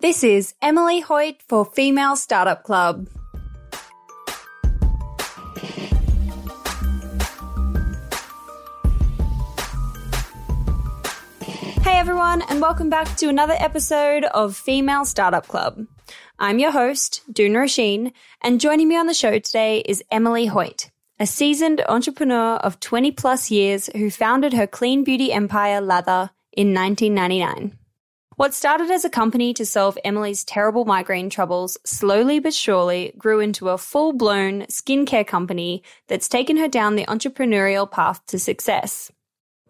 This is Emilie Hoyt for Female Startup Club. Hey everyone, and welcome back to another episode of Female Startup Club. I'm your host, Doone Roisin, and joining me on the show today is Emilie Hoyt, a seasoned entrepreneur of 20 plus years who founded her clean beauty empire, Lather, in 1999. What started as a company to solve Emilie's terrible migraine troubles slowly but surely grew into a full blown skincare company that's taken her down the entrepreneurial path to success.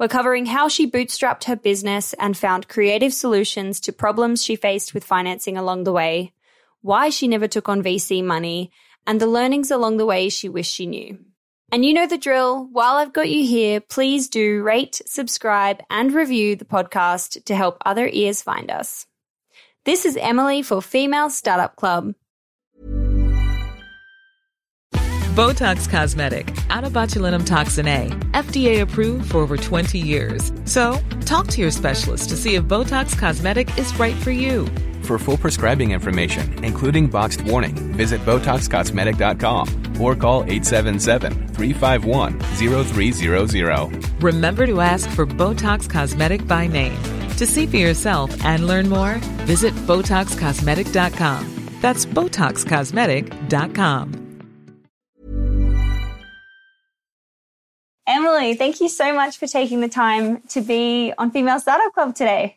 We're covering how she bootstrapped her business and found creative solutions to problems she faced with financing along the way, why she never took on VC money, and the learnings along the way she wished she knew. And you know the drill. While I've got you here, please do rate, subscribe, and review the podcast to help other ears find us. This is Emilie for Female Startup Club. Botox Cosmetic, onabotulinumtoxinA, FDA approved for over 20 years. So, talk to your specialist to see if Botox Cosmetic is right for you. For full prescribing information, including boxed warning, visit BotoxCosmetic.com or call 877-351-0300. Remember to ask for Botox Cosmetic by name. To see for yourself and learn more, visit BotoxCosmetic.com. That's BotoxCosmetic.com. Emilie, thank you so much for taking the time to be on Female Startup Club today.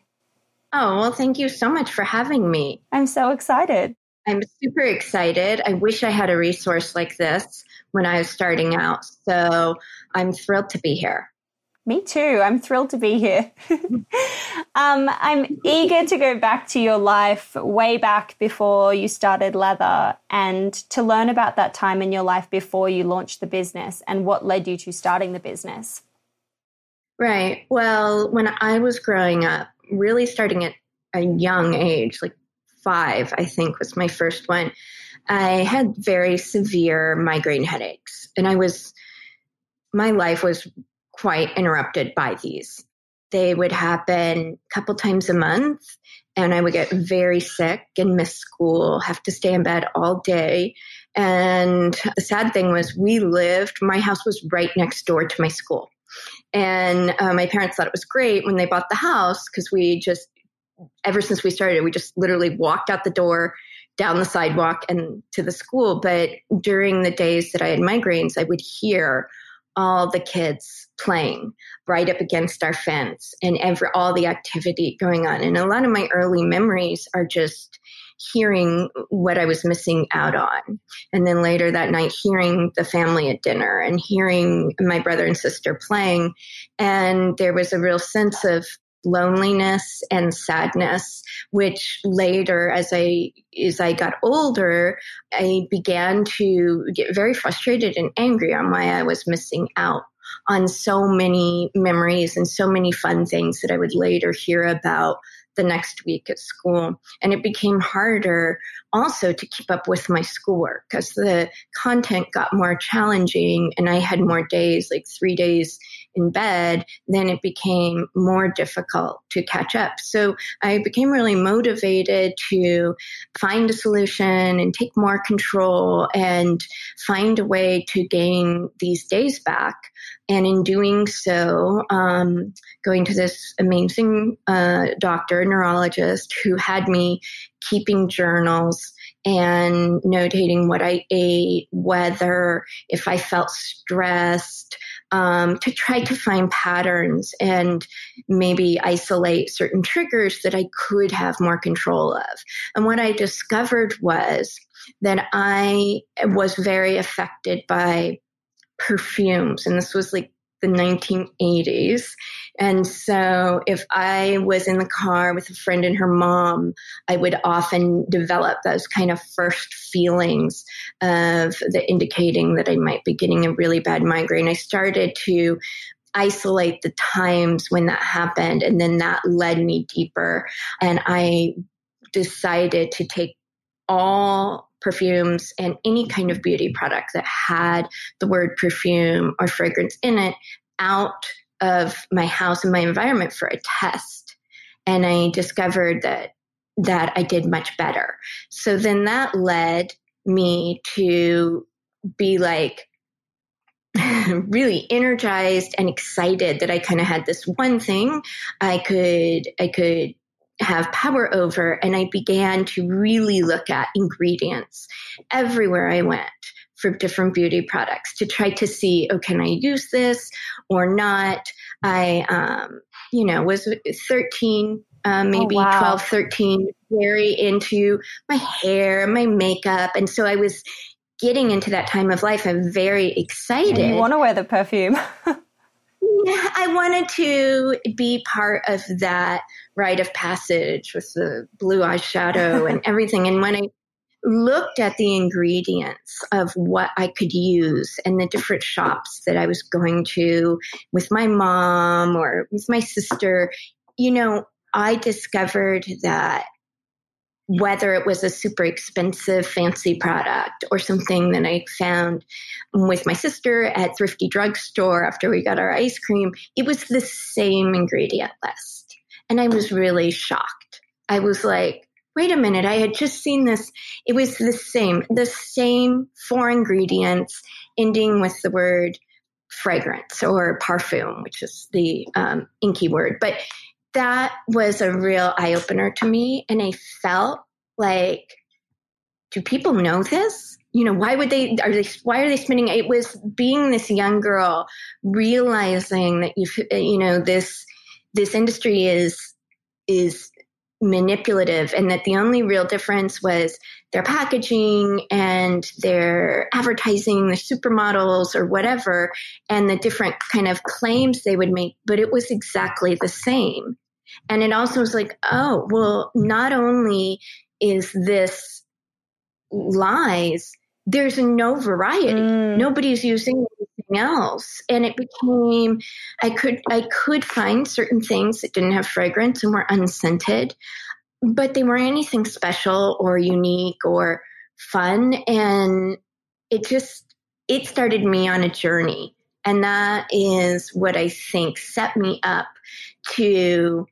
Oh, well, thank you so much for having me. I'm so excited. I'm super excited. I wish I had a resource like this when I was starting out. So I'm thrilled to be here. Me too. I'm thrilled to be here. um, I'm eager to go back to your life way back before you started Lather and to learn about that time in your life before you launched the business and what led you to starting the business. Right. Well, when I was growing up, really starting at a young age, like five, I think was my first one, I had very severe migraine headaches. And I was, my life was quite interrupted by these. They would happen a couple times a month, and I would get very sick and miss school, have to stay in bed all day. And the sad thing was, we lived, my house was right next door to my school. And uh, my parents thought it was great when they bought the house because we just, ever since we started, we just literally walked out the door, down the sidewalk, and to the school. But during the days that I had migraines, I would hear all the kids playing right up against our fence and every all the activity going on and a lot of my early memories are just hearing what I was missing out on. And then later that night, hearing the family at dinner and hearing my brother and sister playing. And there was a real sense of loneliness and sadness which later as i as i got older i began to get very frustrated and angry on why i was missing out on so many memories and so many fun things that i would later hear about the next week at school. And it became harder also to keep up with my schoolwork because the content got more challenging and I had more days, like three days in bed, then it became more difficult to catch up. So I became really motivated to find a solution and take more control and find a way to gain these days back. And in doing so, um, going to this amazing uh, doctor, neurologist, who had me keeping journals and notating what I ate, whether if I felt stressed, um, to try to find patterns and maybe isolate certain triggers that I could have more control of. And what I discovered was that I was very affected by perfumes. And this was like the 1980s. And so if I was in the car with a friend and her mom, I would often develop those kind of first feelings of the indicating that I might be getting a really bad migraine. I started to isolate the times when that happened and then that led me deeper and I decided to take all perfumes and any kind of beauty product that had the word perfume or fragrance in it out of my house and my environment for a test. And I discovered that that I did much better. So then that led me to be like really energized and excited that I kind of had this one thing I could I could have power over and I began to really look at ingredients everywhere I went for different beauty products to try to see, oh, can I use this or not? I, um, you know, was 13, um, maybe oh, wow. 12, 13, very into my hair, my makeup. And so I was getting into that time of life. I'm very excited. And you want to wear the perfume. yeah, I wanted to be part of that rite of passage with the blue eyeshadow and everything. And when I looked at the ingredients of what I could use and the different shops that I was going to with my mom or with my sister, you know, I discovered that whether it was a super expensive fancy product or something that I found with my sister at thrifty drugstore after we got our ice cream, it was the same ingredient list. And I was really shocked. I was like, wait a minute, I had just seen this. It was the same, the same four ingredients ending with the word fragrance or parfum, which is the um, INCI word. But that was a real eye opener to me. And I felt like, do people know this? You know, why would they, are they, why are they spending, it was being this young girl, realizing that you, you know, this, this industry is, is manipulative and that the only real difference was their packaging and their advertising, the supermodels or whatever, and the different kind of claims they would make, but it was exactly the same. And it also was like, oh, well, not only is this lies, there's no variety. Mm. Nobody's using anything else. And it became I could I could find certain things that didn't have fragrance and were unscented, but they weren't anything special or unique or fun. And it just it started me on a journey. And that is what I think set me up to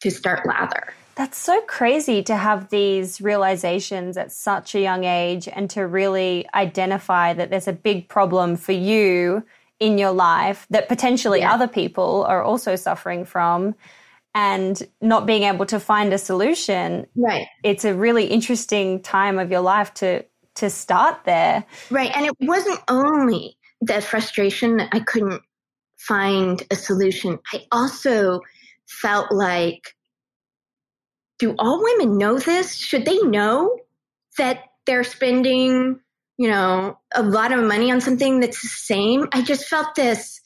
to start lather. That's so crazy to have these realizations at such a young age and to really identify that there's a big problem for you in your life that potentially yeah. other people are also suffering from and not being able to find a solution. Right. It's a really interesting time of your life to to start there. Right. And it wasn't only the frustration that I couldn't find a solution. I also felt like do all women know this? Should they know that they're spending, you know, a lot of money on something that's the same? I just felt this.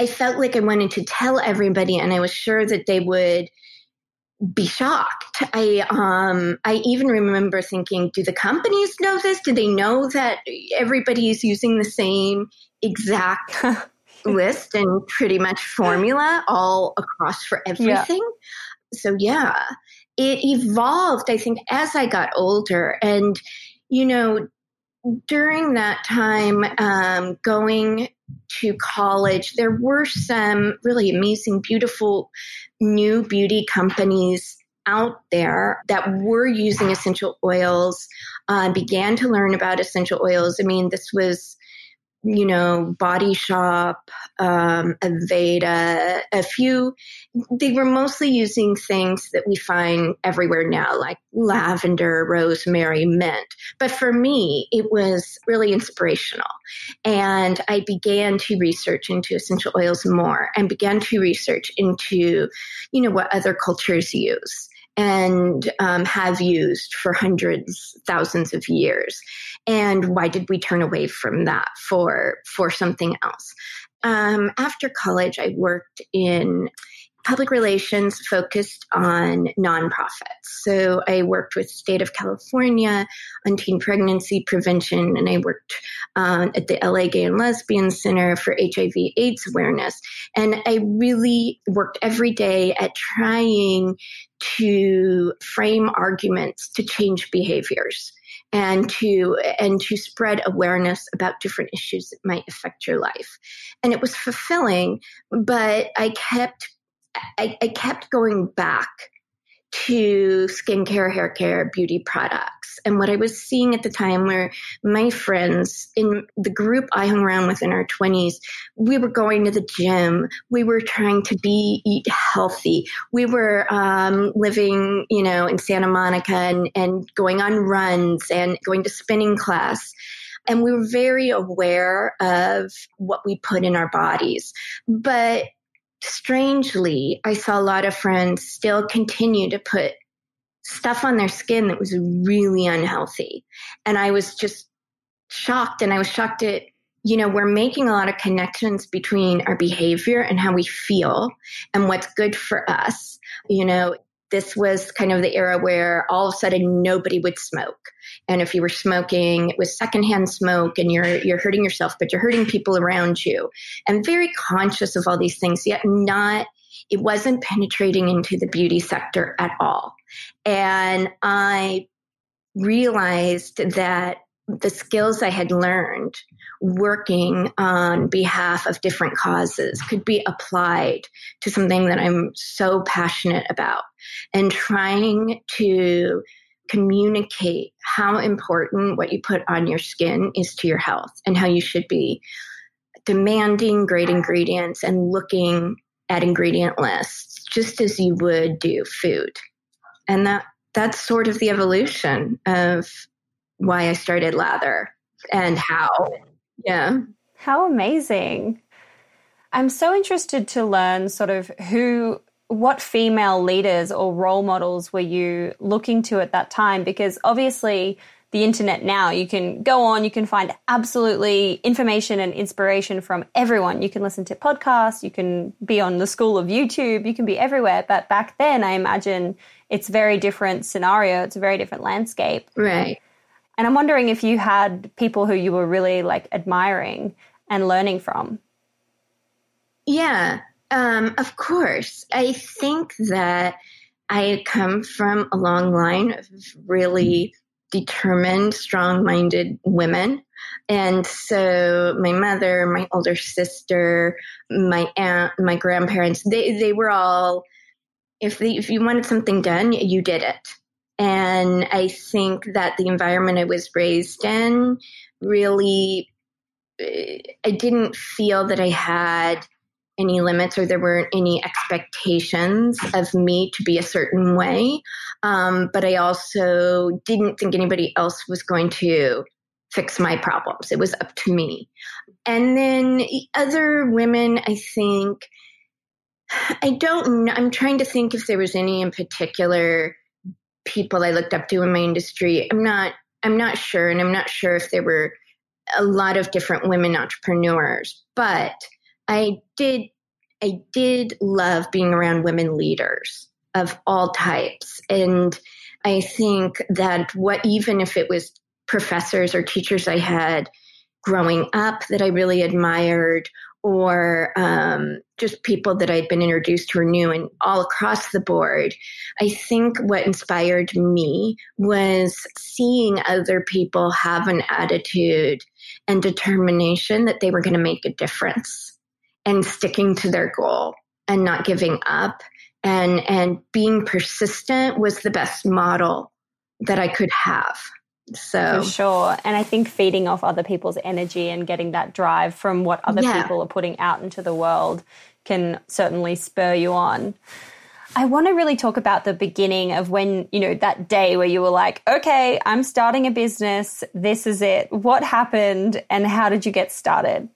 I felt like I wanted to tell everybody, and I was sure that they would be shocked. I um I even remember thinking, do the companies know this? Do they know that everybody is using the same exact list and pretty much formula all across for everything? Yeah. So yeah, it evolved, I think, as I got older. And, you know, during that time, um, going to college, there were some really amazing, beautiful new beauty companies out there that were using essential oils, uh, began to learn about essential oils. I mean, this was you know, Body Shop, um, Aveda, a few. They were mostly using things that we find everywhere now, like lavender, rosemary, mint. But for me, it was really inspirational. And I began to research into essential oils more and began to research into, you know, what other cultures use and um, have used for hundreds, thousands of years. And why did we turn away from that for for something else? Um, after college, I worked in public relations focused on nonprofits. So I worked with state of California on teen pregnancy prevention, and I worked um, at the LA Gay and Lesbian Center for HIV AIDS awareness. And I really worked every day at trying to frame arguments to change behaviors and to and to spread awareness about different issues that might affect your life and it was fulfilling but i kept I, I kept going back to skincare, hair care, beauty products. And what I was seeing at the time were my friends in the group I hung around with in our 20s, we were going to the gym. We were trying to be, eat healthy. We were um, living, you know, in Santa Monica and, and going on runs and going to spinning class. And we were very aware of what we put in our bodies. But strangely, I saw a lot of friends still continue to put stuff on their skin that was really unhealthy. And I was just shocked. And I was shocked at, you know, we're making a lot of connections between our behavior and how we feel and what's good for us. You know, this was kind of the era where all of a sudden nobody would smoke. And if you were smoking, it was secondhand smoke and you're, you're hurting yourself, but you're hurting people around you. And very conscious of all these things, yet not, it wasn't penetrating into the beauty sector at all. And I realized that the skills I had learned working on behalf of different causes could be applied to something that I'm so passionate about and trying to communicate how important what you put on your skin is to your health and how you should be demanding great ingredients and looking at ingredient lists just as you would do food. And that that's sort of the evolution of why I started Lather and how. Yeah. How amazing. I'm so interested to learn sort of who, what female leaders or role models were you looking to at that time? Because obviously, the internet now, you can go on, you can find absolutely information and inspiration from everyone. You can listen to podcasts, you can be on the school of YouTube, you can be everywhere. But back then, I imagine it's very different scenario, it's a very different landscape. Right. And I'm wondering if you had people who you were really like admiring and learning from. Yeah, um, of course. I think that I come from a long line of really determined, strong minded women. And so my mother, my older sister, my aunt, my grandparents, they, they were all, if, they, if you wanted something done, you did it. And I think that the environment I was raised in really, I didn't feel that I had any limits or there weren't any expectations of me to be a certain way. Um, but I also didn't think anybody else was going to fix my problems. It was up to me. And then other women, I think, I don't know. I'm trying to think if there was any in particular people I looked up to in my industry. I'm not I'm not sure, and I'm not sure if there were a lot of different women entrepreneurs, but I did I did love being around women leaders of all types. And I think that what even if it was professors or teachers I had growing up that I really admired or um, just people that I'd been introduced to or knew and all across the board. I think what inspired me was seeing other people have an attitude and determination that they were going to make a difference and sticking to their goal and not giving up and and being persistent was the best model that I could have. So for sure, and I think feeding off other people's energy and getting that drive from what other yeah. people are putting out into the world can certainly spur you on. I want to really talk about the beginning of when, you know, that day where you were like, okay, I'm starting a business. This is it. What happened and how did you get started?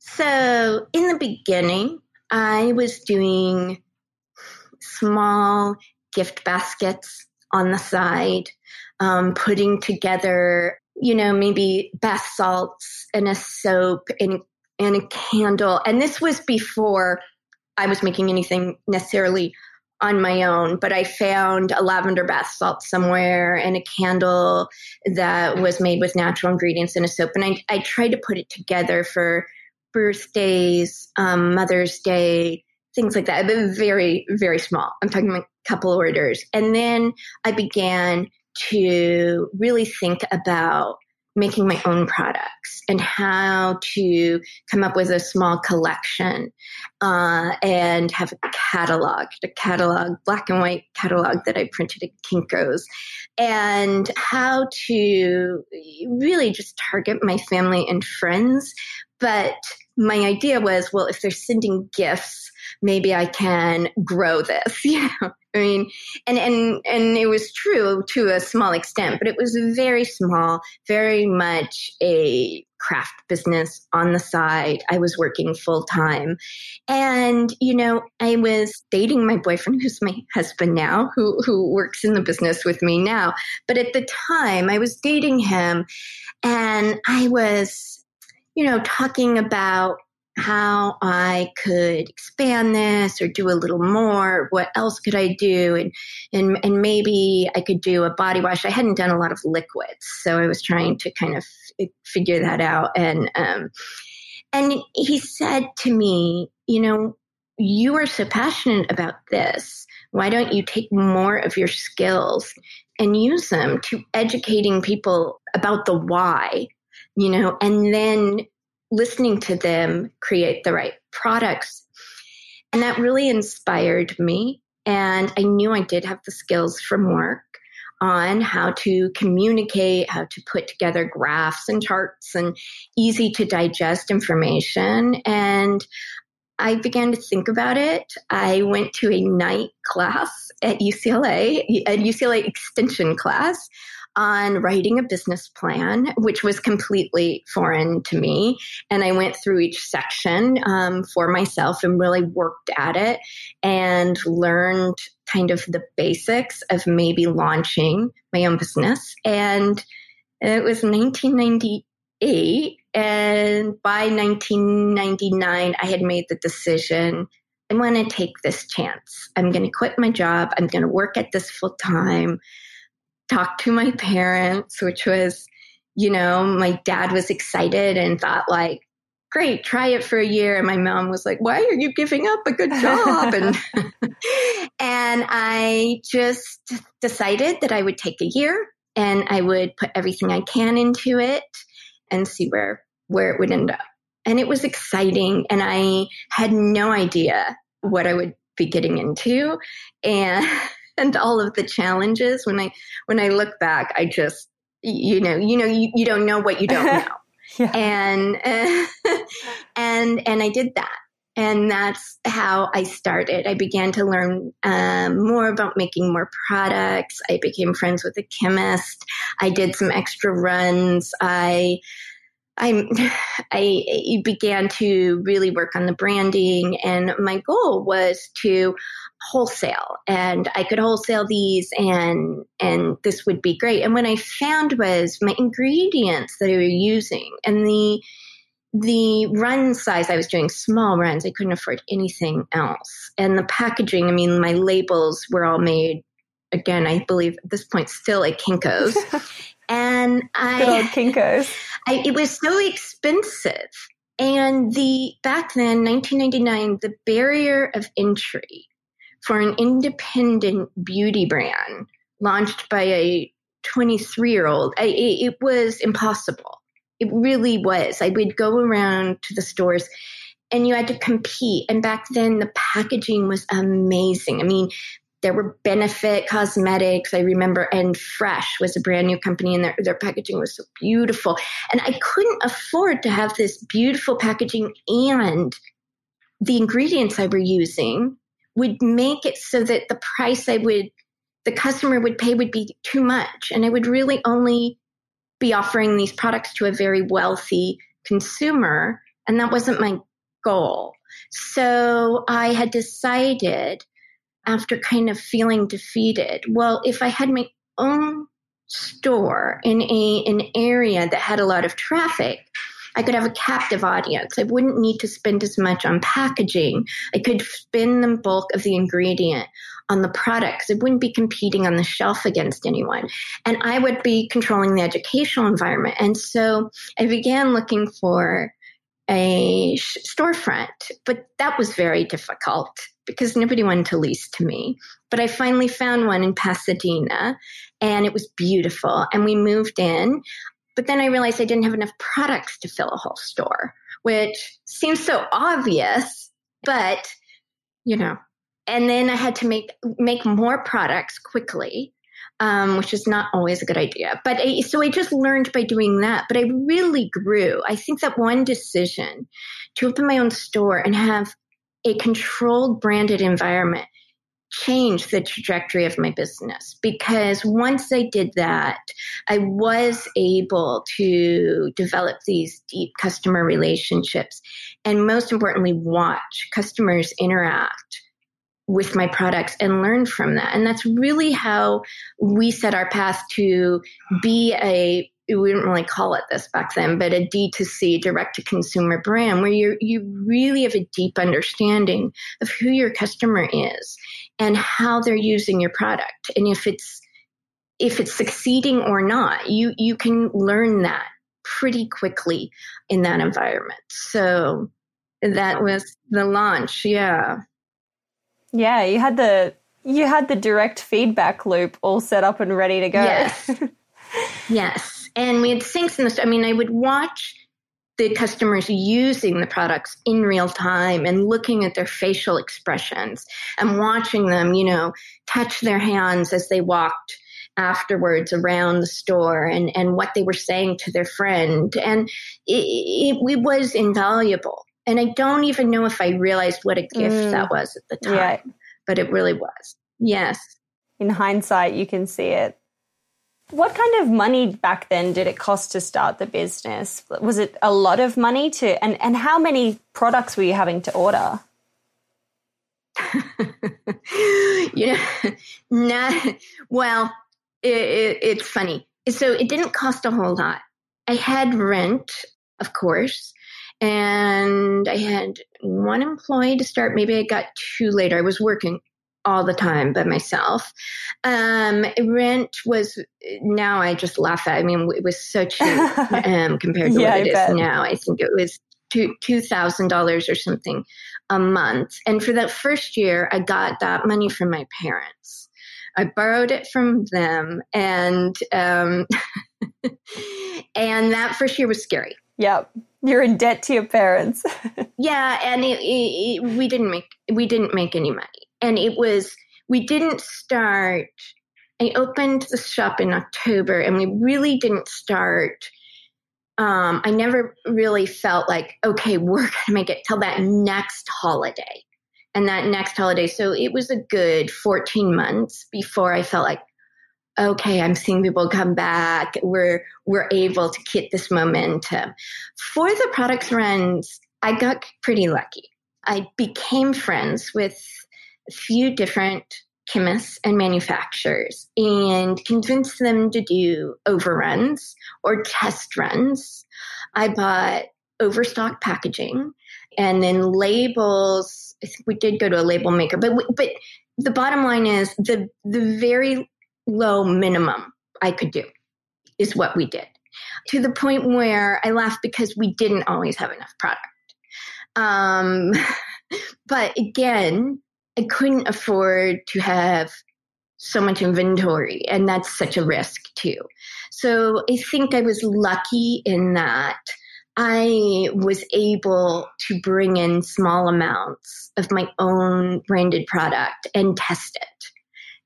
So, in the beginning, I was doing small gift baskets on the side um, putting together, you know, maybe bath salts and a soap and, and a candle. And this was before I was making anything necessarily on my own, but I found a lavender bath salt somewhere and a candle that was made with natural ingredients and a soap. And I, I tried to put it together for birthdays, um, Mother's Day, things like that. But very, very small. I'm talking about a couple orders. And then I began to really think about making my own products and how to come up with a small collection uh, and have a catalog, a catalog, black and white catalog that I printed at Kinko's, and how to really just target my family and friends. But my idea was, well, if they're sending gifts, maybe I can grow this. Know, I mean, and and and it was true to a small extent, but it was very small, very much a craft business on the side. I was working full time, and you know, I was dating my boyfriend, who's my husband now, who who works in the business with me now. But at the time, I was dating him, and I was, you know, talking about how I could expand this or do a little more. What else could I do? And, and, and maybe I could do a body wash. I hadn't done a lot of liquids, so I was trying to kind of f- figure that out. And, um, and he said to me, you know, you are so passionate about this. Why don't you take more of your skills and use them to educating people about the why, you know, and then listening to them create the right products. And that really inspired me. And I knew I did have the skills from work on how to communicate, how to put together graphs and charts and easy to digest information. And I began to think about it. I went to a night class at UCLA, a UCLA extension class on writing a business plan, which was completely foreign to me. And I went through each section um, for myself and really worked at it and learned kind of the basics of maybe launching my own business. And it was 1998. And by 1999, I had made the decision I want to take this chance. I'm going to quit my job. I'm going to work at this full time talked to my parents, which was, you know, my dad was excited and thought like, great, try it for a year. And my mom was like, why are you giving up a good job? and, and I just decided that I would take a year and I would put everything I can into it and see where, where it would end up. And it was exciting. And I had no idea what I would be getting into. And and all of the challenges when i when i look back i just you know you know you, you don't know what you don't know yeah. and uh, and and i did that and that's how I started. I began to learn um, more about making more products. I became friends with a chemist. I did some extra runs. I I, I began to really work on the branding, and my goal was to wholesale and I could wholesale these and and this would be great. And what I found was my ingredients that I were using and the the run size I was doing small runs. I couldn't afford anything else. And the packaging, I mean my labels were all made again, I believe at this point still at Kinko's. and I Good old Kinko's. I, it was so expensive. And the back then, 1999, the barrier of entry for an independent beauty brand launched by a 23 year old, it was impossible. It really was. I would go around to the stores and you had to compete. And back then, the packaging was amazing. I mean, there were Benefit Cosmetics, I remember, and Fresh was a brand new company, and their, their packaging was so beautiful. And I couldn't afford to have this beautiful packaging and the ingredients I were using would make it so that the price I would, the customer would pay would be too much. And I would really only be offering these products to a very wealthy consumer. And that wasn't my goal. So I had decided after kind of feeling defeated, well, if I had my own store in a an area that had a lot of traffic, I could have a captive audience. I wouldn't need to spend as much on packaging. I could spend the bulk of the ingredient on the products. It wouldn't be competing on the shelf against anyone. And I would be controlling the educational environment. And so I began looking for a storefront, but that was very difficult because nobody wanted to lease to me. But I finally found one in Pasadena and it was beautiful. And we moved in But then I realized I didn't have enough products to fill a whole store, which seems so obvious, but you know. And then I had to make make more products quickly, um, which is not always a good idea. But I, so I just learned by doing that. But I really grew. I think that one decision to open my own store and have a controlled branded environment changed the trajectory of my business because once I did that, I was able to develop these deep customer relationships and most importantly, watch customers interact with my products and learn from that. And that's really how we set our path to be a we didn't really call it this back then, but a D2C direct to consumer brand where you you really have a deep understanding of who your customer is and how they're using your product. And if it's if it's succeeding or not, you you can learn that pretty quickly in that environment. So that was the launch, yeah. Yeah, you had the you had the direct feedback loop all set up and ready to go. Yes. yes. And we had sinks in the store. I mean, I would watch the customers using the products in real time and looking at their facial expressions and watching them, you know, touch their hands as they walked afterwards around the store and, and what they were saying to their friend. And it, it, it was invaluable. And I don't even know if I realized what a gift mm. that was at the time, yeah. but it really was. Yes. In hindsight, you can see it. What kind of money back then did it cost to start the business? Was it a lot of money to, and, and how many products were you having to order? you know, not, well, it, it, it's funny. So it didn't cost a whole lot. I had rent, of course, and I had one employee to start. Maybe I got two later. I was working all the time by myself. Um, rent was now I just laugh at. I mean, it was so cheap um, compared to yeah, what it is now. I think it was two two thousand dollars or something a month. And for that first year, I got that money from my parents. I borrowed it from them, and um, and that first year was scary. Yep, you're in debt to your parents. yeah, and it, it, it, we didn't make we didn't make any money and it was we didn't start i opened the shop in october and we really didn't start um, i never really felt like okay we're going to make it till that next holiday. And that next holiday so it was a good 14 months before i felt like okay i'm seeing people come back. We're we're able to get this momentum. For the products runs i got pretty lucky. I became friends with few different chemists and manufacturers and convinced them to do overruns or test runs. I bought overstock packaging and then labels. I think we did go to a label maker, but but the bottom line is the the very low minimum I could do is what we did to the point where I laughed because we didn't always have enough product. Um, but again, I couldn't afford to have so much inventory, and that's such a risk too. So I think I was lucky in that I was able to bring in small amounts of my own branded product and test it.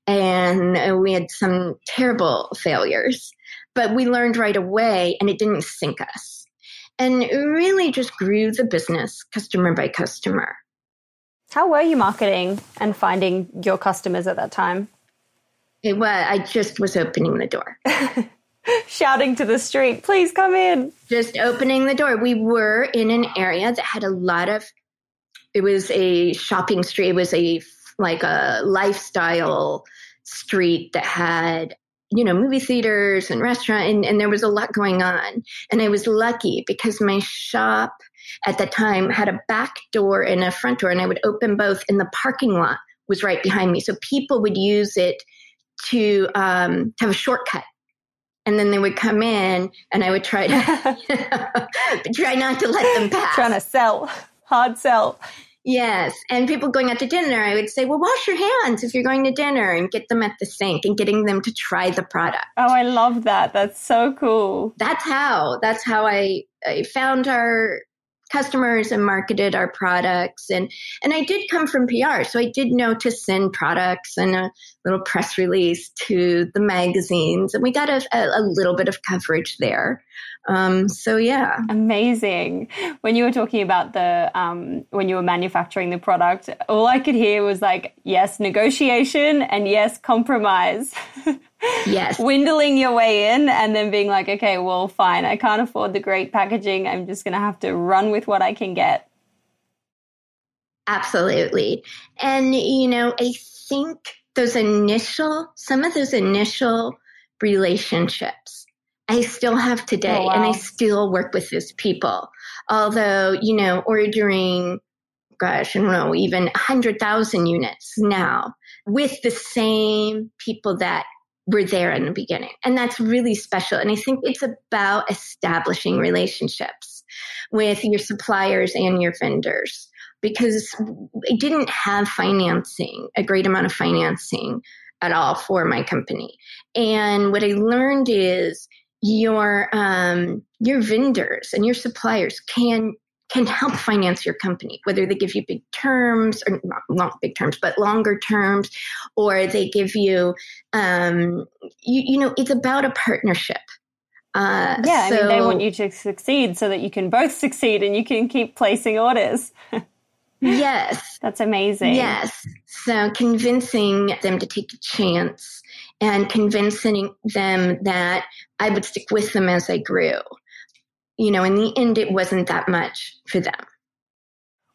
And we had some terrible failures, but we learned right away and it didn't sink us. And it really just grew the business customer by customer. How were you marketing and finding your customers at that time? It was, I just was opening the door. Shouting to the street, please come in. Just opening the door. We were in an area that had a lot of, it was a shopping street. It was a, like a lifestyle street that had you know movie theaters and restaurant and, and there was a lot going on and i was lucky because my shop at the time had a back door and a front door, and I would open both, and the parking lot was right behind me. So people would use it to, um, to have a shortcut. And then they would come in, and I would try to you know, try not to let them pass. Trying to sell, hard sell. Yes. And people going out to dinner, I would say, well, wash your hands if you're going to dinner and get them at the sink and getting them to try the product. Oh, I love that. That's so cool. That's how, that's how I, I found our customers and marketed our products. And and I did come from PR so I did know to send products and a little press release to the magazines. And we got a, a, little bit of coverage there um, so yeah amazing when you were talking about the um, when you were manufacturing the product all I could hear was like yes negotiation and yes compromise Yes. Windling your way in and then being like, okay, well, fine. I can't afford the great packaging. I'm just going to have to run with what I can get. Absolutely. And, you know, I think those initial, some of those initial relationships, I still have today. Oh, wow. And I still work with those people. Although, you know, ordering, gosh, I don't know, even 100,000 units now with the same people that were there in the beginning. And that's really special. And I think it's about establishing relationships with your suppliers and your vendors because I didn't have financing, a great amount of financing at all for my company. And what I learned is your um, your vendors and your suppliers can can help finance your company, whether they give you big terms or not, not big terms, but longer terms, or they give you, um, you, you know, it's about a partnership. Uh, yeah, so, I mean, they want you to succeed so that you can both succeed and you can keep placing orders. yes. That's amazing. Yes. So convincing them to take a chance and convincing them that I would stick with them as I grew you know, in the end, it wasn't that much for them.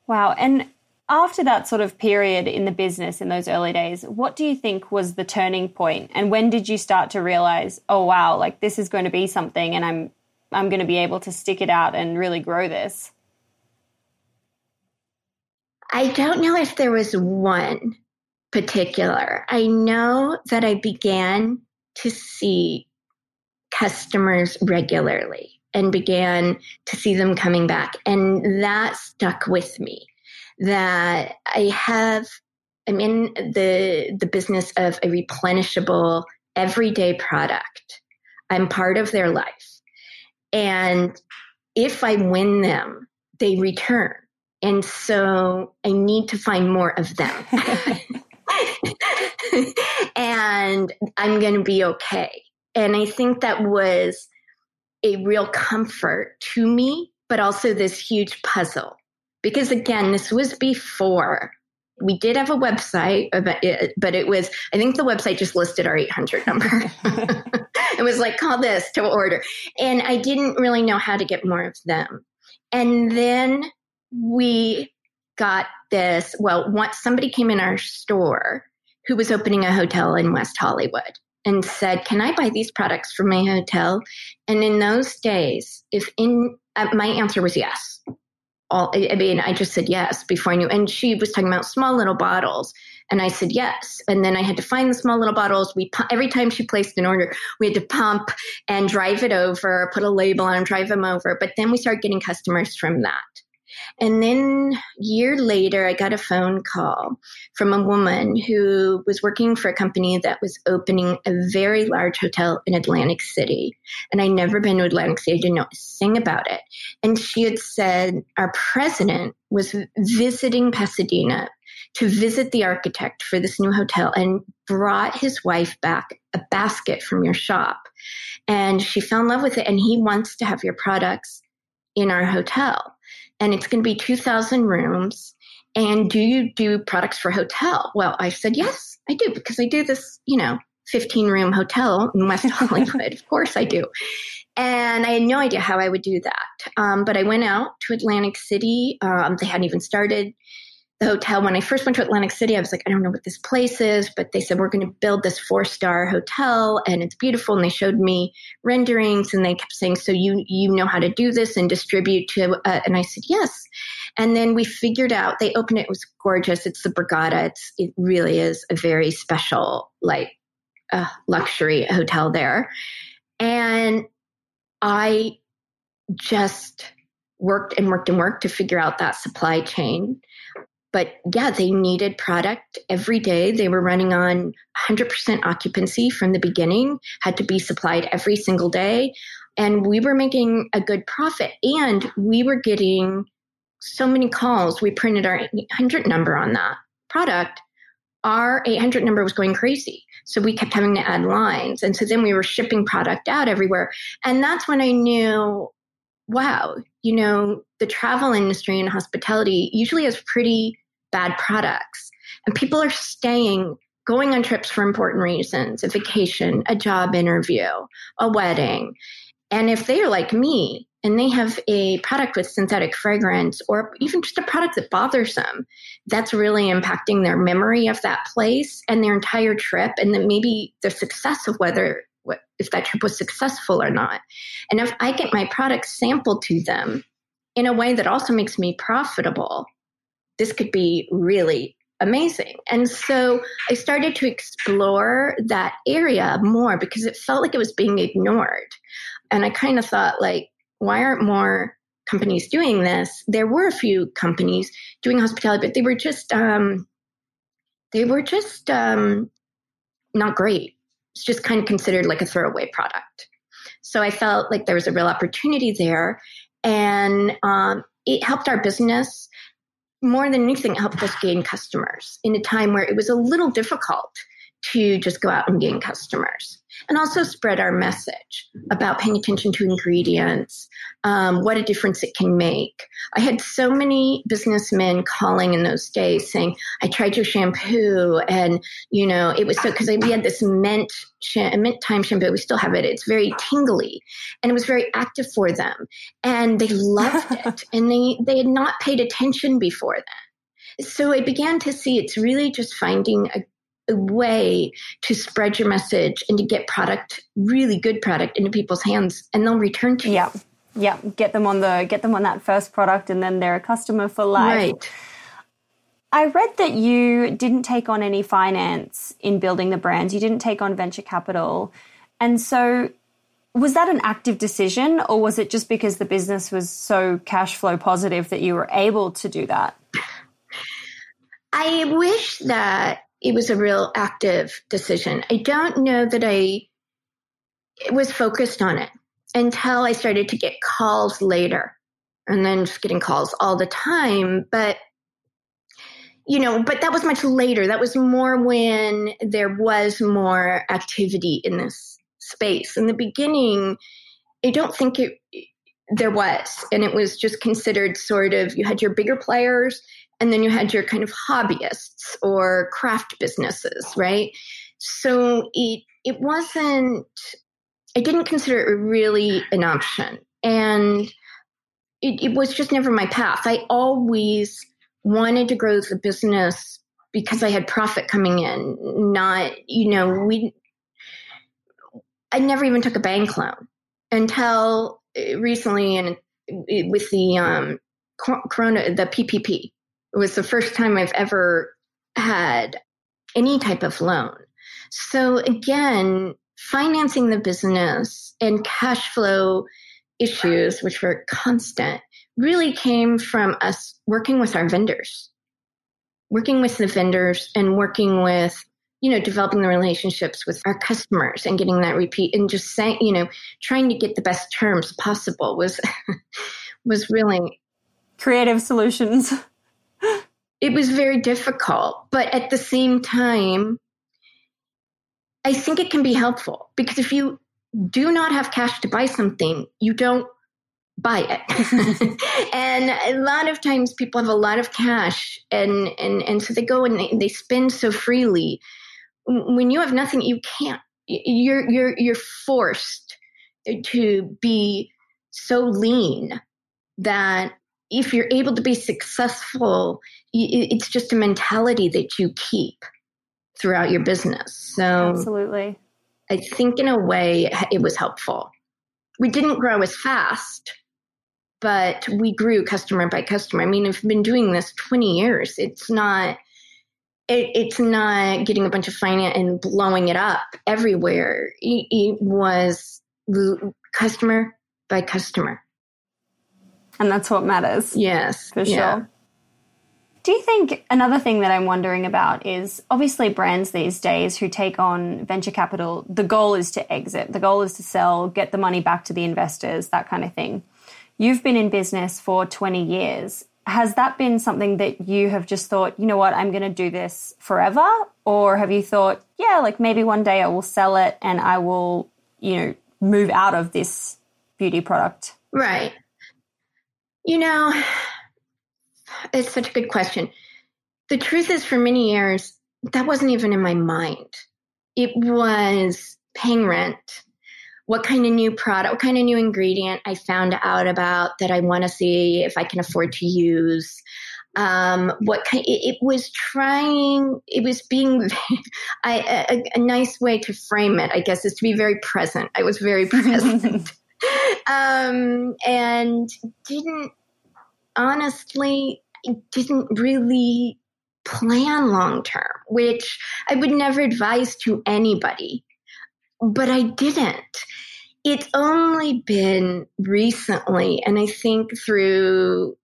Wow. And after that sort of period in the business in those early days, what do you think was the turning point? And when did you start to realize, oh wow, like this is going to be something and I'm I'm going to be able to stick it out and really grow this? I don't know if there was one particular. I know that I began to see customers regularly and began to see them coming back. And that stuck with me that I have, I'm in the, the business of a replenishable everyday product. I'm part of their life. And if I win them, they return. And so I need to find more of them. and I'm going to be okay. And I think that was a real comfort to me, but also this huge puzzle. Because again, this was before we did have a website, uh, but it was, I think the website just listed our 800 number. it was like, call this to order. And I didn't really know how to get more of them. And then we got this. Well, once somebody came in our store who was opening a hotel in West Hollywood and said, "Can I buy these products for my hotel?" And in those days, if in uh, my answer was yes. All, I mean, I just said yes before I knew. And she was talking about small little bottles, and I said yes. And then I had to find the small little bottles. We every time she placed an order, we had to pump and drive it over, put a label on, them, drive them over. But then we started getting customers from that. And then a year later, I got a phone call from a woman who was working for a company that was opening a very large hotel in Atlantic City. And I'd never been to Atlantic City, I didn't know a thing about it. And she had said our president was visiting Pasadena to visit the architect for this new hotel and brought his wife back a basket from your shop. And she fell in love with it, and he wants to have your products in our hotel and it's going to be 2,000 rooms. And do you do products for hotel? Well, I said, yes, I do, because I do this, you know, 15 room hotel in West Hollywood. of course I do. And I had no idea how I would do that. Um, but I went out to Atlantic City. Um, they hadn't even started the hotel. When I first went to Atlantic City, I was like, I don't know what this place is, but they said, we're going to build this four star hotel and it's beautiful. And they showed me renderings and they kept saying, so you, you know how to do this and distribute to, uh, and I said, yes. And then we figured out, they opened it, it was gorgeous. It's the Borgata. It's, it really is a very special, like, uh, luxury hotel there. And I just worked and worked and worked to figure out that supply chain but yeah, they needed product every day. They were running on 100% occupancy from the beginning, had to be supplied every single day. And we were making a good profit and we were getting so many calls. We printed our 800 number on that product. Our 800 number was going crazy. So we kept having to add lines. And so then we were shipping product out everywhere. And that's when I knew, wow, you know, the travel industry and hospitality usually has pretty bad products. And people are staying, going on trips for important reasons a vacation, a job interview, a wedding. And if they are like me and they have a product with synthetic fragrance or even just a product that bothers them, that's really impacting their memory of that place and their entire trip and then maybe the success of whether if that trip was successful or not. And if I get my product sampled to them in a way that also makes me profitable, this could be really amazing. And so I started to explore that area more because it felt like it was being ignored. And I kind of thought, like, why aren't more companies doing this? There were a few companies doing hospitality, but they were just, um, they were just um, not great. It's just kind of considered like a throwaway product. So I felt like there was a real opportunity there, and um, it helped our business more than anything. Helped us gain customers in a time where it was a little difficult to just go out and gain customers and also spread our message about paying attention to ingredients, um, what a difference it can make. I had so many businessmen calling in those days saying, I tried your shampoo and, you know, it was so, because we had this mint, mint time shampoo. We still have it. It's very tingly and it was very active for them. And they loved it and they, they had not paid attention before then. So I began to see it's really just finding a a way to spread your message and to get product, really good product into people's hands and they'll return to you. Yeah. Yeah. Get them on the get them on that first product and then they're a customer for life. Right. I read that you didn't take on any finance in building the brands. You didn't take on venture capital. And so was that an active decision or was it just because the business was so cash flow positive that you were able to do that? I wish that it was a real active decision. I don't know that I was focused on it until I started to get calls later and then just getting calls all the time. But, you know, but that was much later. That was more when there was more activity in this space. In the beginning, I don't think it, there was. And it was just considered sort of, you had your bigger players and then you had your kind of hobbyists or craft businesses, right? So it it wasn't I didn't consider it really an option. And it, it was just never my path. I always wanted to grow the business because I had profit coming in, not, you know, we I never even took a bank loan until recently and with the um, corona the PPP it was the first time I've ever had any type of loan. So again, financing the business and cash flow issues, which were constant, really came from us working with our vendors, working with the vendors and working with, you know, developing the relationships with our customers and getting that repeat and just saying, you know, trying to get the best terms possible was, was really creative solutions. it was very difficult. But at the same time, I think it can be helpful because if you do not have cash to buy something, you don't buy it. and a lot of times people have a lot of cash and, and, and so they go and they, they spend so freely. When you have nothing, you can't, you're, you're, you're forced to be so lean that if you're able to be successful, it's just a mentality that you keep throughout your business. So, absolutely. I think in a way it was helpful. We didn't grow as fast, but we grew customer by customer. I mean, I've been doing this 20 years. It's not. It, it's not getting a bunch of finance and blowing it up everywhere. It, it was customer by customer and that's what matters. Yes. For sure. Yeah. Do you think another thing that I'm wondering about is obviously brands these days who take on venture capital, the goal is to exit, the goal is to sell, get the money back to the investors, that kind of thing. You've been in business for 20 years. Has that been something that you have just thought, you know what, I'm going to do this forever? Or have you thought, yeah, like maybe one day I will sell it and I will, you know, move out of this beauty product? Right. You know, it's such a good question. The truth is, for many years, that wasn't even in my mind. It was paying rent, what kind of new product, what kind of new ingredient I found out about that I want to see if I can afford to use. Um, what kind, it, it, was trying, it was being, I, a, a, nice way to frame it, I guess, is to be very present. I was very present. um, and didn't, honestly, didn't really plan long term, which I would never advise to anybody. But I didn't. It's only been recently, and I think through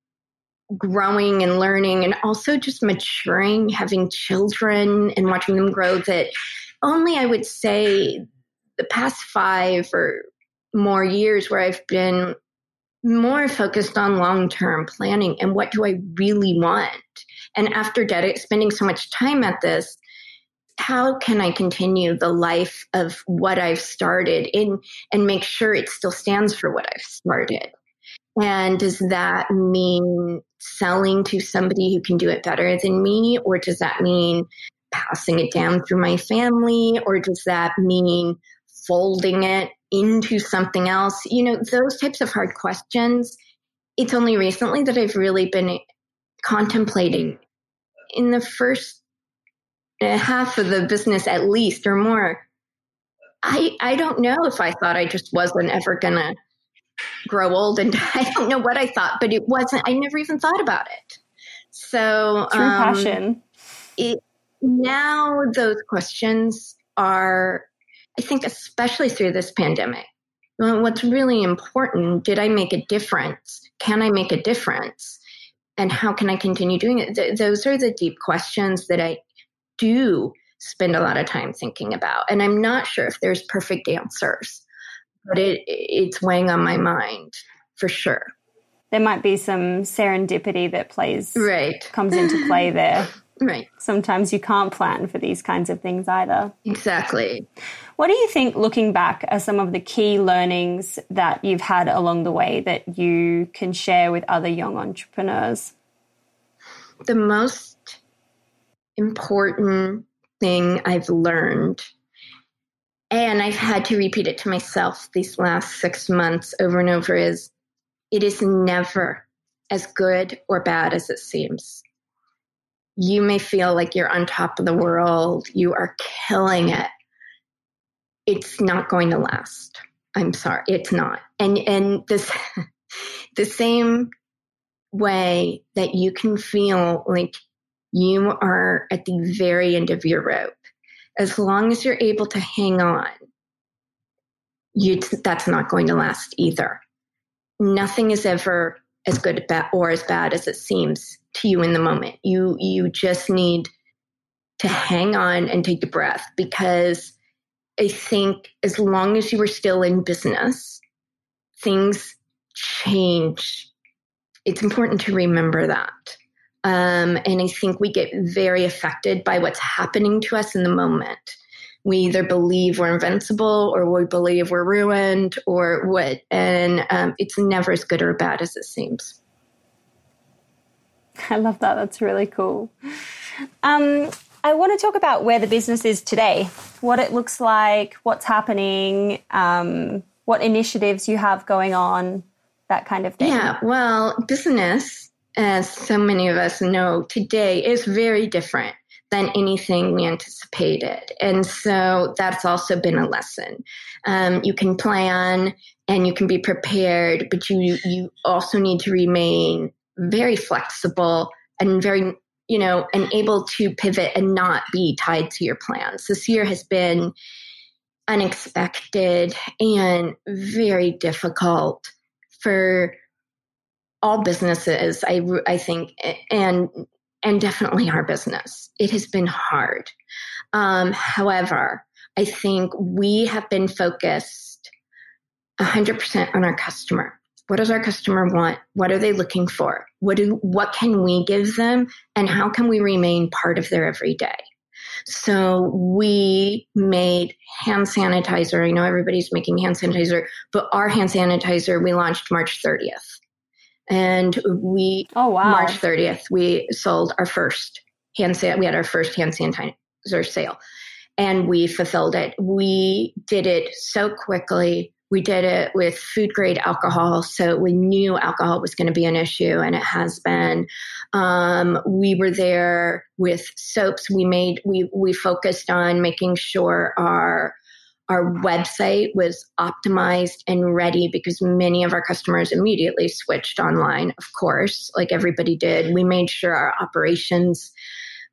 growing and learning and also just maturing, having children and watching them grow, that only I would say the past five or more years where I've been more focused on long term planning and what do I really want. And after ded- spending so much time at this, how can I continue the life of what I've started in and make sure it still stands for what I've started? And does that mean selling to somebody who can do it better than me? Or does that mean passing it down through my family? Or does that mean folding it into something else? You know, those types of hard questions. It's only recently that I've really been contemplating. In the first half of the business, at least or more, I I don't know if I thought I just wasn't ever gonna grow old and I don't know what I thought, but it wasn't. I never even thought about it. So true um, passion. It, now those questions are I think, especially through this pandemic, what's really important did I make a difference? Can I make a difference? And how can I continue doing it? Th- those are the deep questions that I do spend a lot of time thinking about. And I'm not sure if there's perfect answers, but it, it's weighing on my mind for sure. There might be some serendipity that plays, right. comes into play there. Right. Sometimes you can't plan for these kinds of things either. Exactly. What do you think, looking back, are some of the key learnings that you've had along the way that you can share with other young entrepreneurs? The most important thing I've learned, and I've had to repeat it to myself these last six months over and over, is it is never as good or bad as it seems you may feel like you're on top of the world, you are killing it. It's not going to last. I'm sorry, it's not. And and this the same way that you can feel like you are at the very end of your rope. As long as you're able to hang on, you that's not going to last either. Nothing is ever as good or as bad as it seems to you in the moment. You you just need to hang on and take a breath because I think as long as you are still in business, things change. It's important to remember that. Um, and I think we get very affected by what's happening to us in the moment. We either believe we're invincible or we believe we're ruined or what. And um, it's never as good or bad as it seems. I love that. That's really cool. Um, I want to talk about where the business is today, what it looks like, what's happening, um, what initiatives you have going on, that kind of thing. Yeah, well, business, as so many of us know today, is very different than anything we anticipated. And so that's also been a lesson. Um, you can plan and you can be prepared, but you, you also need to remain very flexible and very you know and able to pivot and not be tied to your plans this year has been unexpected and very difficult for all businesses i i think and and definitely our business. It has been hard. Um, however, I think we have been focused 100% on our customer. What does our customer want? What are they looking for? What do what can we give them and how can we remain part of their everyday? So we made hand sanitizer. I know everybody's making hand sanitizer, but our hand sanitizer we launched March 30th. And we oh wow March 30th we sold our first hand san- we had our first hand sanitizer sale and we fulfilled it. We did it so quickly. We did it with food grade alcohol, so we knew alcohol was going to be an issue, and it has been. Um, we were there with soaps. We made we we focused on making sure our our website was optimized and ready because many of our customers immediately switched online. Of course, like everybody did, we made sure our operations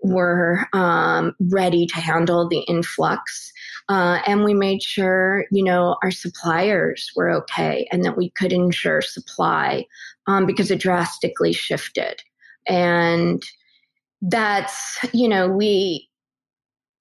were um, ready to handle the influx. Uh, and we made sure, you know, our suppliers were okay and that we could ensure supply um, because it drastically shifted. And that's, you know, we,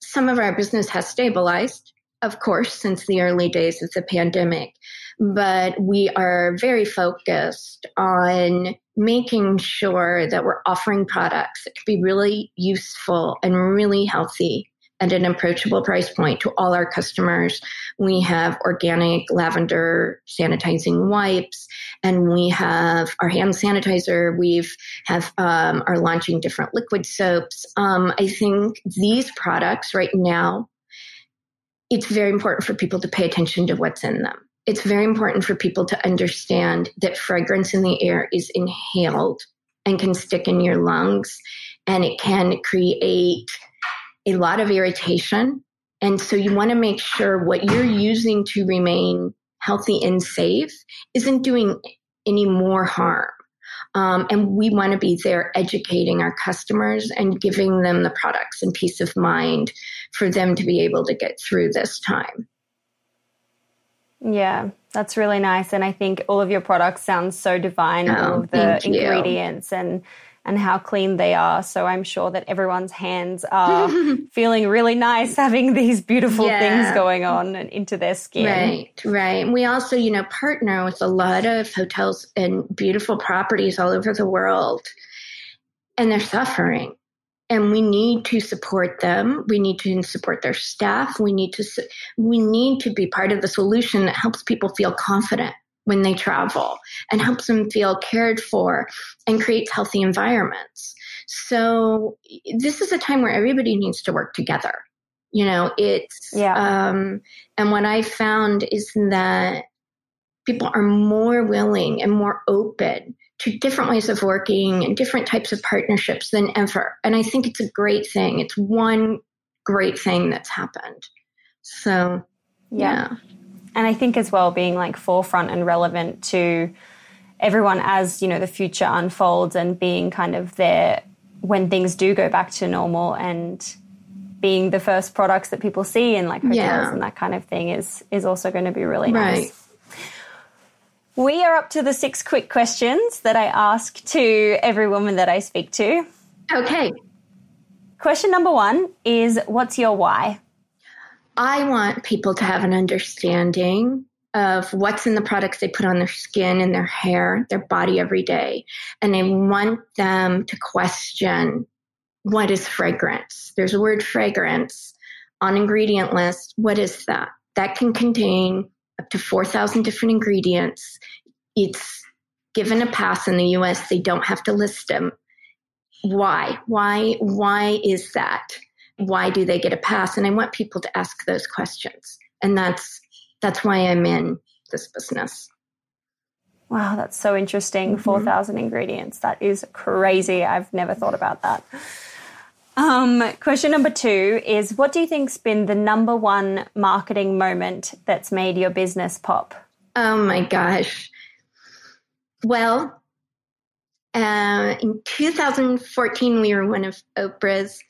some of our business has stabilized, of course, since the early days of the pandemic, but we are very focused on making sure that we're offering products that can be really useful and really healthy at an approachable price point to all our customers. We have organic lavender sanitizing wipes, and we have our hand sanitizer. We've have um, are launching different liquid soaps. Um, I think these products right now, it's very important for people to pay attention to what's in them. It's very important for people to understand that fragrance in the air is inhaled and can stick in your lungs, and it can create a lot of irritation. And so you want to make sure what you're using to remain healthy and safe isn't doing any more harm. Um, and we want to be there educating our customers and giving them the products and peace of mind for them to be able to get through this time. Yeah, that's really nice. And I think all of your products sound so divine, Oh, all of the thank you. ingredients and and how clean they are. So I'm sure that everyone's hands are feeling really nice having these beautiful Yeah. things going on and into their skin. Right, right. And we also, you know, partner with a lot of hotels and beautiful properties all over the world, and they're suffering. And we need to support them. We need to support their staff. We need to we need to be part of the solution that helps people feel confident when they travel and helps them feel cared for and creates healthy environments. So this is a time where everybody needs to work together. You know, it's Yeah. um and what I found is that people are more willing and more open to different ways of working and different types of partnerships than ever. And I think it's a great thing. It's one great thing that's happened. So, Yeah. yeah. And I think as well being like forefront and relevant to everyone as, you know, the future unfolds and being kind of there when things do go back to normal and being the first products that people see in like hotels Yeah. and that kind of thing is is also going to be really nice. We are up to the six quick questions that I ask to every woman that I speak to. Okay. Question number one is What's your why? I want people to have an understanding of what's in the products they put on their skin and their hair, their body every day. And I want them to question what is fragrance? There's a word fragrance on ingredient list. What is that? That can contain up to 4,000 different ingredients. It's given a pass in the US. They don't have to list them. Why? Why? Why is that? Why do they get a pass and i want people to ask those questions and that's that's why i'm in this business Wow, that's so interesting. 4,000 ingredients. That is crazy. I've never thought about that. Um, question number two is What do you think's been the number one marketing moment that's made your business pop? oh my gosh well uh, in 2014 we were one of oprah's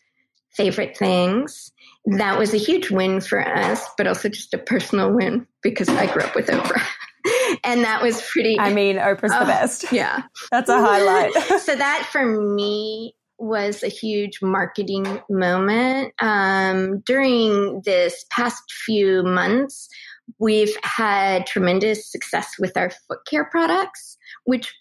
favorite things that was a huge win for us but also just a personal win because i grew up with oprah and that was pretty I mean, Oprah's the Oh, best. yeah That's a highlight. so that for me was a huge marketing moment. Um, during this past few months, we've had tremendous success with our foot care products, which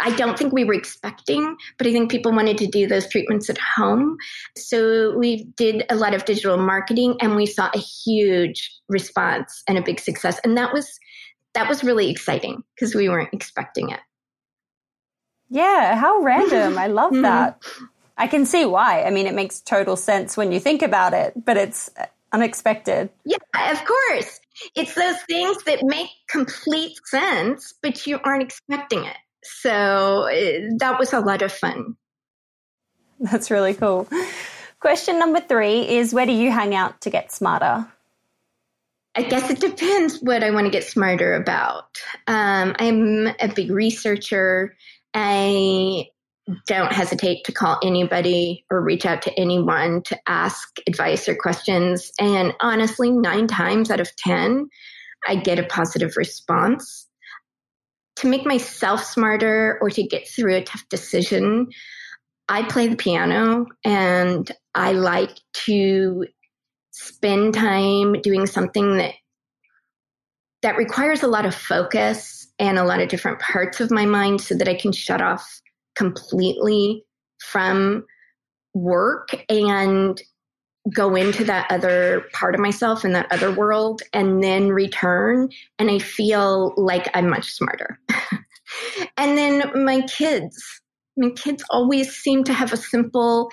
I don't think we were expecting, but I think people wanted to do those treatments at home. So we did a lot of digital marketing and we saw a huge response and a big success. And that was that was really exciting because we weren't expecting it. Yeah, how random. I love that. Mm-hmm. I can see why. I mean, it makes total sense when you think about it, but it's uh, unexpected. Yeah, of course. It's those things that make complete sense, but you aren't expecting it. So it, that was a lot of fun. That's really cool. Question number three is Where do you hang out to get smarter? I guess it depends what I want to get smarter about. Um, I'm a big researcher. I don't hesitate to call anybody or reach out to anyone to ask advice or questions. And honestly, nine times out of 10, I get a positive response. To make myself smarter or to get through a tough decision, I play the piano and I like to spend time doing something that that requires a lot of focus and a lot of different parts of my mind so that I can shut off completely from work and go into that other part of myself and that other world and then return and I feel like I'm much smarter. and then my kids, my kids always seem to have a simple,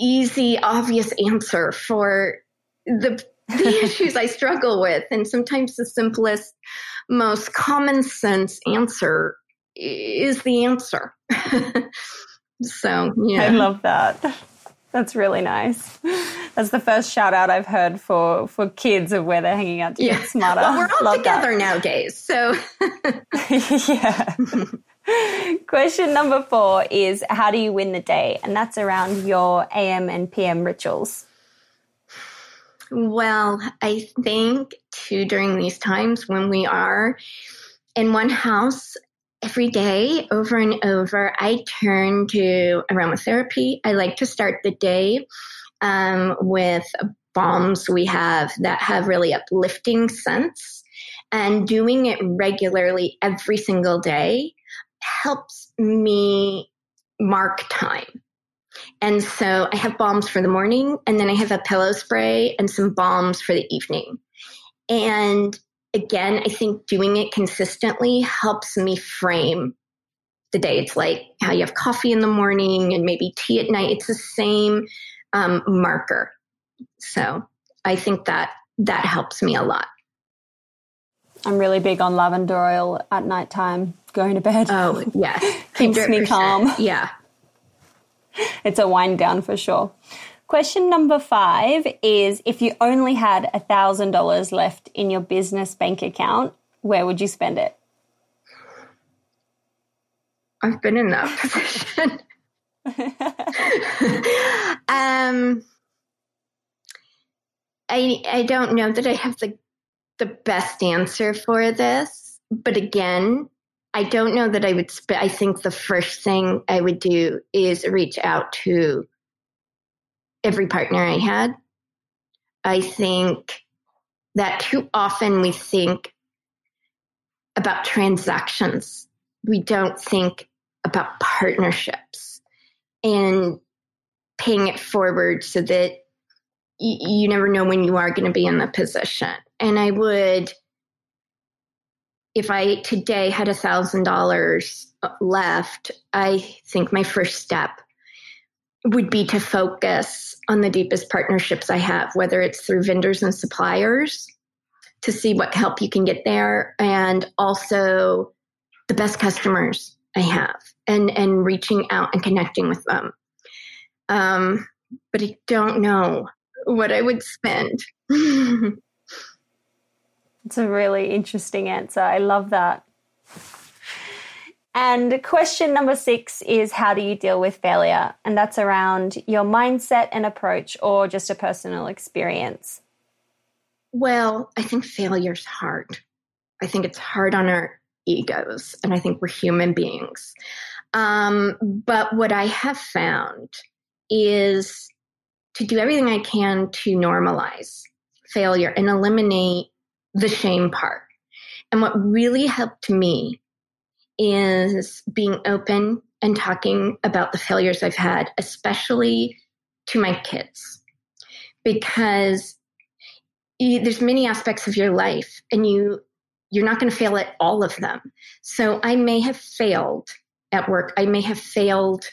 easy, obvious answer for the the issues I struggle with. And sometimes the simplest, most common sense answer is the answer. so, yeah. I love that. That's really nice. That's the first shout out I've heard for for kids of where they're hanging out to yeah. get smarter. Well, we're all love together that. nowadays, so yeah. Question number four is how do you win the day? And that's around your AM and PM rituals. Well, I think too during these times when we are in one house every day over and over, I turn to aromatherapy. I like to start the day um, with balms we have that have really uplifting scents. And doing it regularly every single day helps me mark time. And so I have balms for the morning, and then I have a pillow spray and some balms for the evening. And again, I think doing it consistently helps me frame the day. It's like how you have coffee in the morning and maybe tea at night. It's the same um, marker. So I think that that helps me a lot. I'm really big on lavender oil at nighttime, going to bed. Oh, yeah. Keeps me calm. Yeah. It's a wind down for sure. Question number five is if you only had a thousand dollars left in your business bank account, where would you spend it? I've been in that position. um, I I don't know that I have the the best answer for this, but again, I don't know that I would. Sp- I think the first thing I would do is reach out to every partner I had. I think that too often we think about transactions. We don't think about partnerships and paying it forward so that y- you never know when you are going to be in the position. And I would, if I today had a thousand dollars uh, left, I think my first step would be to focus on the deepest partnerships I have, whether it's through vendors and suppliers to see what help you can get there and also the best customers I have and, and reaching out and connecting with them. Um, but I don't know what I would spend. it's a really interesting answer. I love that. And question number six is how do you deal with failure? And that's around your mindset and approach or just a personal experience. Well, I think failure's hard. I think it's hard on our egos, and I think we're human beings. Um, but what I have found is to do everything I can to normalize failure and eliminate the shame part. And what really helped me is being open and talking about the failures I've had, especially to my kids, because you, there's many aspects of your life, and you you're not going to fail at all of them. So I may have failed at work. I may have failed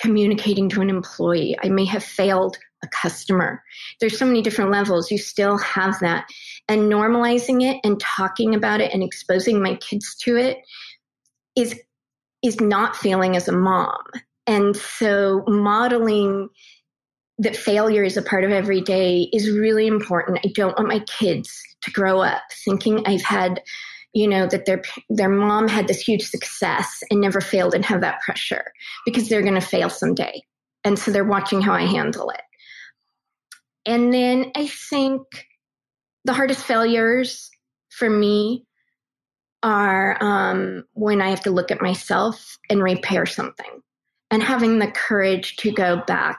communicating to an employee. I may have failed a customer. There's so many different levels. You still have that. And normalizing it and talking about it and exposing my kids to it is is not failing as a mom. And so modeling that failure is a part of every day is really important. I don't want my kids to grow up thinking I've had, you know, that their their mom had this huge success and never failed and have that pressure because they're going to fail someday. And so they're watching how I handle it. And then I think the hardest failures for me are um, when I have to look at myself and repair something. And having the courage to go back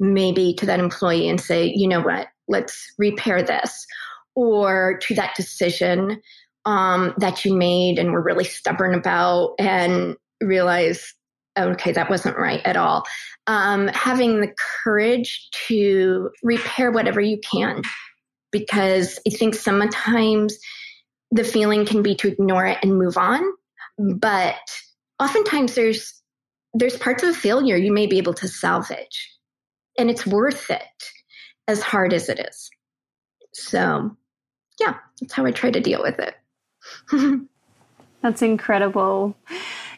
maybe to that employee and say, you know what, let's repair this, or to that decision um, that you made and were really stubborn about and realize, okay, that wasn't right at all. Um, having the courage to repair whatever you can, because I think sometimes the feeling can be to ignore it and move on. But oftentimes there's there's parts of failure you may be able to salvage. And it's worth it as hard as it is. So yeah, that's how I try to deal with it. that's incredible.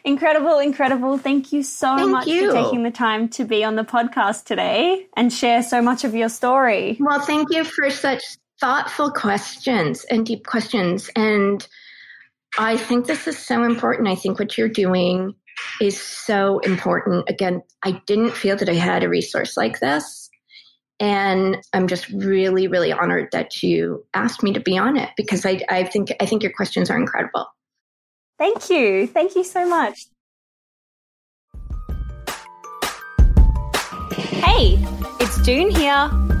Incredible, incredible. Thank you so Thank much you. for taking the time to be on the podcast today and share so much of your story. Well, thank you for such thoughtful questions and deep questions. And I think this is so important. I think what you're doing is so important. Again, I didn't feel that I had a resource like this. And I'm just really, really honored that you asked me to be on it because I, I think I think your questions are incredible. Thank you. Thank you so much. Hey, it's Doone here.